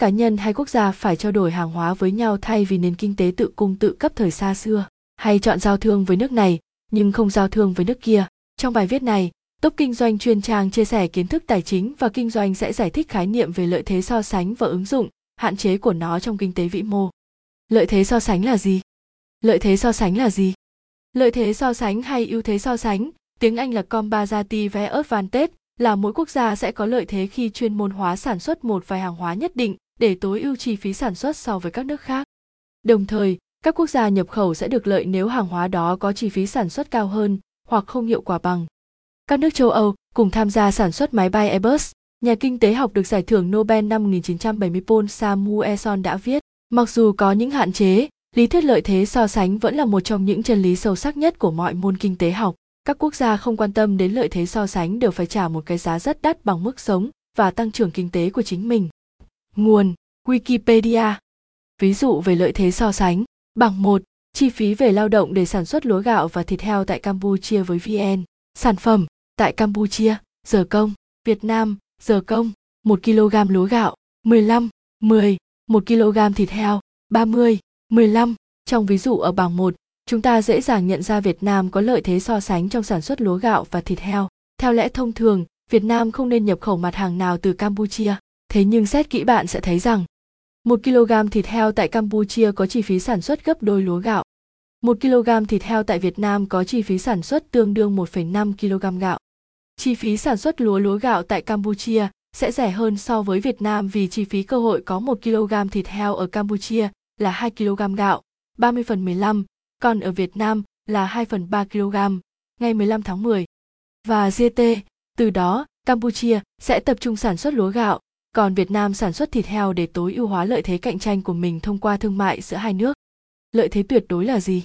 cá nhân hay quốc gia phải trao đổi hàng hóa với nhau thay vì nền kinh tế tự cung tự cấp thời xa xưa hay chọn giao thương với nước này nhưng không giao thương với nước kia trong bài viết này Top Kinh doanh chuyên trang chia sẻ kiến thức tài chính và kinh doanh sẽ giải thích khái niệm về lợi thế so sánh và ứng dụng, hạn chế của nó trong kinh tế vĩ mô. Lợi thế so sánh là gì? Lợi thế so sánh là gì? Lợi thế so sánh hay ưu thế so sánh, tiếng Anh là comparative advantage, là mỗi quốc gia sẽ có lợi thế khi chuyên môn hóa sản xuất một vài hàng hóa nhất định để tối ưu chi phí sản xuất so với các nước khác. Đồng thời, các quốc gia nhập khẩu sẽ được lợi nếu hàng hóa đó có chi phí sản xuất cao hơn hoặc không hiệu quả bằng. Các nước châu Âu cùng tham gia sản xuất máy bay Airbus, nhà kinh tế học được giải thưởng Nobel năm 1970 Paul Samuelson đã viết, mặc dù có những hạn chế, lý thuyết lợi thế so sánh vẫn là một trong những chân lý sâu sắc nhất của mọi môn kinh tế học. Các quốc gia không quan tâm đến lợi thế so sánh đều phải trả một cái giá rất đắt bằng mức sống và tăng trưởng kinh tế của chính mình. Nguồn Wikipedia Ví dụ về lợi thế so sánh, bảng 1, chi phí về lao động để sản xuất lúa gạo và thịt heo tại Campuchia với VN. Sản phẩm, tại Campuchia, giờ công, Việt Nam, giờ công, 1 kg lúa gạo, 15, 10, 1 kg thịt heo, 30, 15. Trong ví dụ ở bảng 1, chúng ta dễ dàng nhận ra Việt Nam có lợi thế so sánh trong sản xuất lúa gạo và thịt heo. Theo lẽ thông thường, Việt Nam không nên nhập khẩu mặt hàng nào từ Campuchia. Thế nhưng xét kỹ bạn sẽ thấy rằng, 1 kg thịt heo tại Campuchia có chi phí sản xuất gấp đôi lúa gạo. 1 kg thịt heo tại Việt Nam có chi phí sản xuất tương đương 1,5 kg gạo. Chi phí sản xuất lúa lúa gạo tại Campuchia sẽ rẻ hơn so với Việt Nam vì chi phí cơ hội có 1 kg thịt heo ở Campuchia là 2 kg gạo, 30 phần 15, còn ở Việt Nam là 2 phần 3 kg, ngày 15 tháng 10. Và GT, từ đó Campuchia sẽ tập trung sản xuất lúa gạo, còn Việt Nam sản xuất thịt heo để tối ưu hóa lợi thế cạnh tranh của mình thông qua thương mại giữa hai nước. Lợi thế tuyệt đối là gì?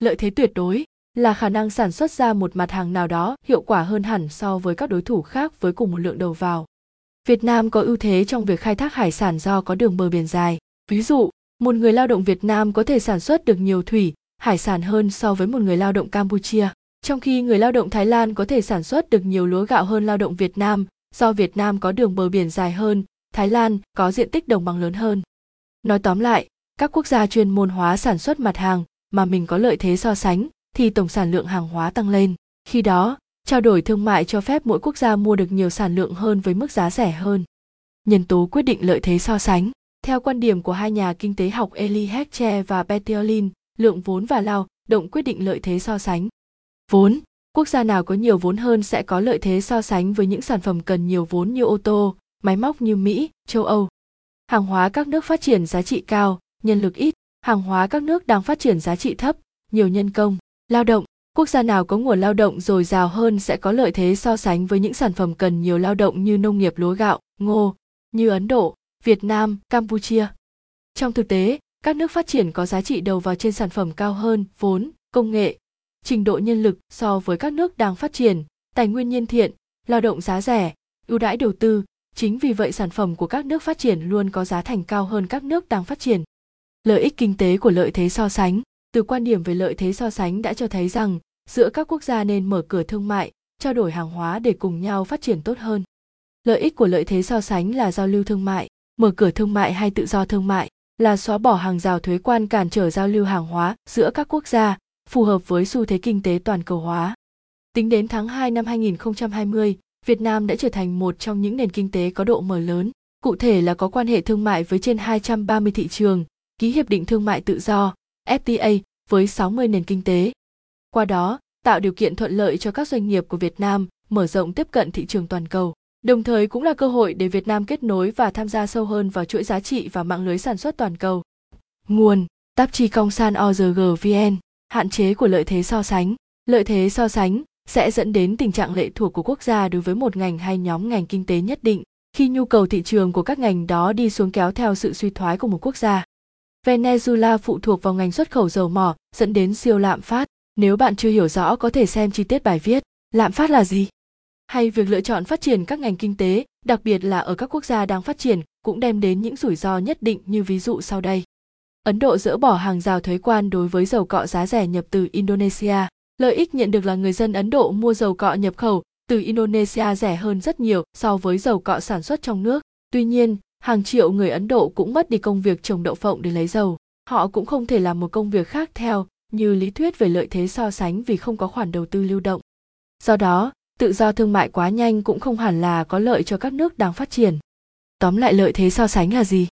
Lợi thế tuyệt đối là khả năng sản xuất ra một mặt hàng nào đó hiệu quả hơn hẳn so với các đối thủ khác với cùng một lượng đầu vào. Việt Nam có ưu thế trong việc khai thác hải sản do có đường bờ biển dài. Ví dụ, một người lao động Việt Nam có thể sản xuất được nhiều thủy, hải sản hơn so với một người lao động Campuchia, trong khi người lao động Thái Lan có thể sản xuất được nhiều lúa gạo hơn lao động Việt Nam, do Việt Nam có đường bờ biển dài hơn, Thái Lan có diện tích đồng bằng lớn hơn. Nói tóm lại, các quốc gia chuyên môn hóa sản xuất mặt hàng mà mình có lợi thế so sánh thì tổng sản lượng hàng hóa tăng lên. Khi đó, trao đổi thương mại cho phép mỗi quốc gia mua được nhiều sản lượng hơn với mức giá rẻ hơn. Nhân tố quyết định lợi thế so sánh. Theo quan điểm của hai nhà kinh tế học Eli Heche và Peterlin, lượng vốn và lao động quyết định lợi thế so sánh. Vốn, quốc gia nào có nhiều vốn hơn sẽ có lợi thế so sánh với những sản phẩm cần nhiều vốn như ô tô, máy móc như Mỹ, châu Âu. Hàng hóa các nước phát triển giá trị cao, nhân lực ít, hàng hóa các nước đang phát triển giá trị thấp, nhiều nhân công, lao động. Quốc gia nào có nguồn lao động dồi dào hơn sẽ có lợi thế so sánh với những sản phẩm cần nhiều lao động như nông nghiệp lúa gạo, ngô, như Ấn Độ, Việt Nam, Campuchia. Trong thực tế, các nước phát triển có giá trị đầu vào trên sản phẩm cao hơn, vốn, công nghệ, trình độ nhân lực so với các nước đang phát triển, tài nguyên nhân thiện, lao động giá rẻ, ưu đãi đầu tư, chính vì vậy sản phẩm của các nước phát triển luôn có giá thành cao hơn các nước đang phát triển. Lợi ích kinh tế của lợi thế so sánh, từ quan điểm về lợi thế so sánh đã cho thấy rằng giữa các quốc gia nên mở cửa thương mại, trao đổi hàng hóa để cùng nhau phát triển tốt hơn. Lợi ích của lợi thế so sánh là giao lưu thương mại, mở cửa thương mại hay tự do thương mại là xóa bỏ hàng rào thuế quan cản trở giao lưu hàng hóa giữa các quốc gia, phù hợp với xu thế kinh tế toàn cầu hóa. Tính đến tháng 2 năm 2020, Việt Nam đã trở thành một trong những nền kinh tế có độ mở lớn, cụ thể là có quan hệ thương mại với trên 230 thị trường, ký hiệp định thương mại tự do, FTA với 60 nền kinh tế. Qua đó, tạo điều kiện thuận lợi cho các doanh nghiệp của Việt Nam mở rộng tiếp cận thị trường toàn cầu. Đồng thời cũng là cơ hội để Việt Nam kết nối và tham gia sâu hơn vào chuỗi giá trị và mạng lưới sản xuất toàn cầu. Nguồn: Tạp chí Công san OGG VN. Hạn chế của lợi thế so sánh. Lợi thế so sánh sẽ dẫn đến tình trạng lệ thuộc của quốc gia đối với một ngành hay nhóm ngành kinh tế nhất định khi nhu cầu thị trường của các ngành đó đi xuống kéo theo sự suy thoái của một quốc gia. Venezuela phụ thuộc vào ngành xuất khẩu dầu mỏ dẫn đến siêu lạm phát. Nếu bạn chưa hiểu rõ có thể xem chi tiết bài viết. Lạm phát là gì? Hay việc lựa chọn phát triển các ngành kinh tế, đặc biệt là ở các quốc gia đang phát triển, cũng đem đến những rủi ro nhất định như ví dụ sau đây. Ấn Độ dỡ bỏ hàng rào thuế quan đối với dầu cọ giá rẻ nhập từ Indonesia. Lợi ích nhận được là người dân Ấn Độ mua dầu cọ nhập khẩu từ Indonesia rẻ hơn rất nhiều so với dầu cọ sản xuất trong nước. Tuy nhiên, hàng triệu người ấn độ cũng mất đi công việc trồng đậu phộng để lấy dầu họ cũng không thể làm một công việc khác theo như lý thuyết về lợi thế so sánh vì không có khoản đầu tư lưu động do đó tự do thương mại quá nhanh cũng không hẳn là có lợi cho các nước đang phát triển tóm lại lợi thế so sánh là gì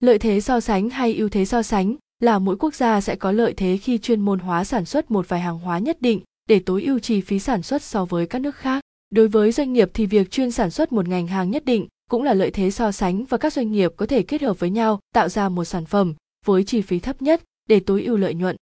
lợi thế so sánh hay ưu thế so sánh là mỗi quốc gia sẽ có lợi thế khi chuyên môn hóa sản xuất một vài hàng hóa nhất định để tối ưu chi phí sản xuất so với các nước khác. Đối với doanh nghiệp thì việc chuyên sản xuất một ngành hàng nhất định cũng là lợi thế so sánh và các doanh nghiệp có thể kết hợp với nhau tạo ra một sản phẩm với chi phí thấp nhất để tối ưu lợi nhuận.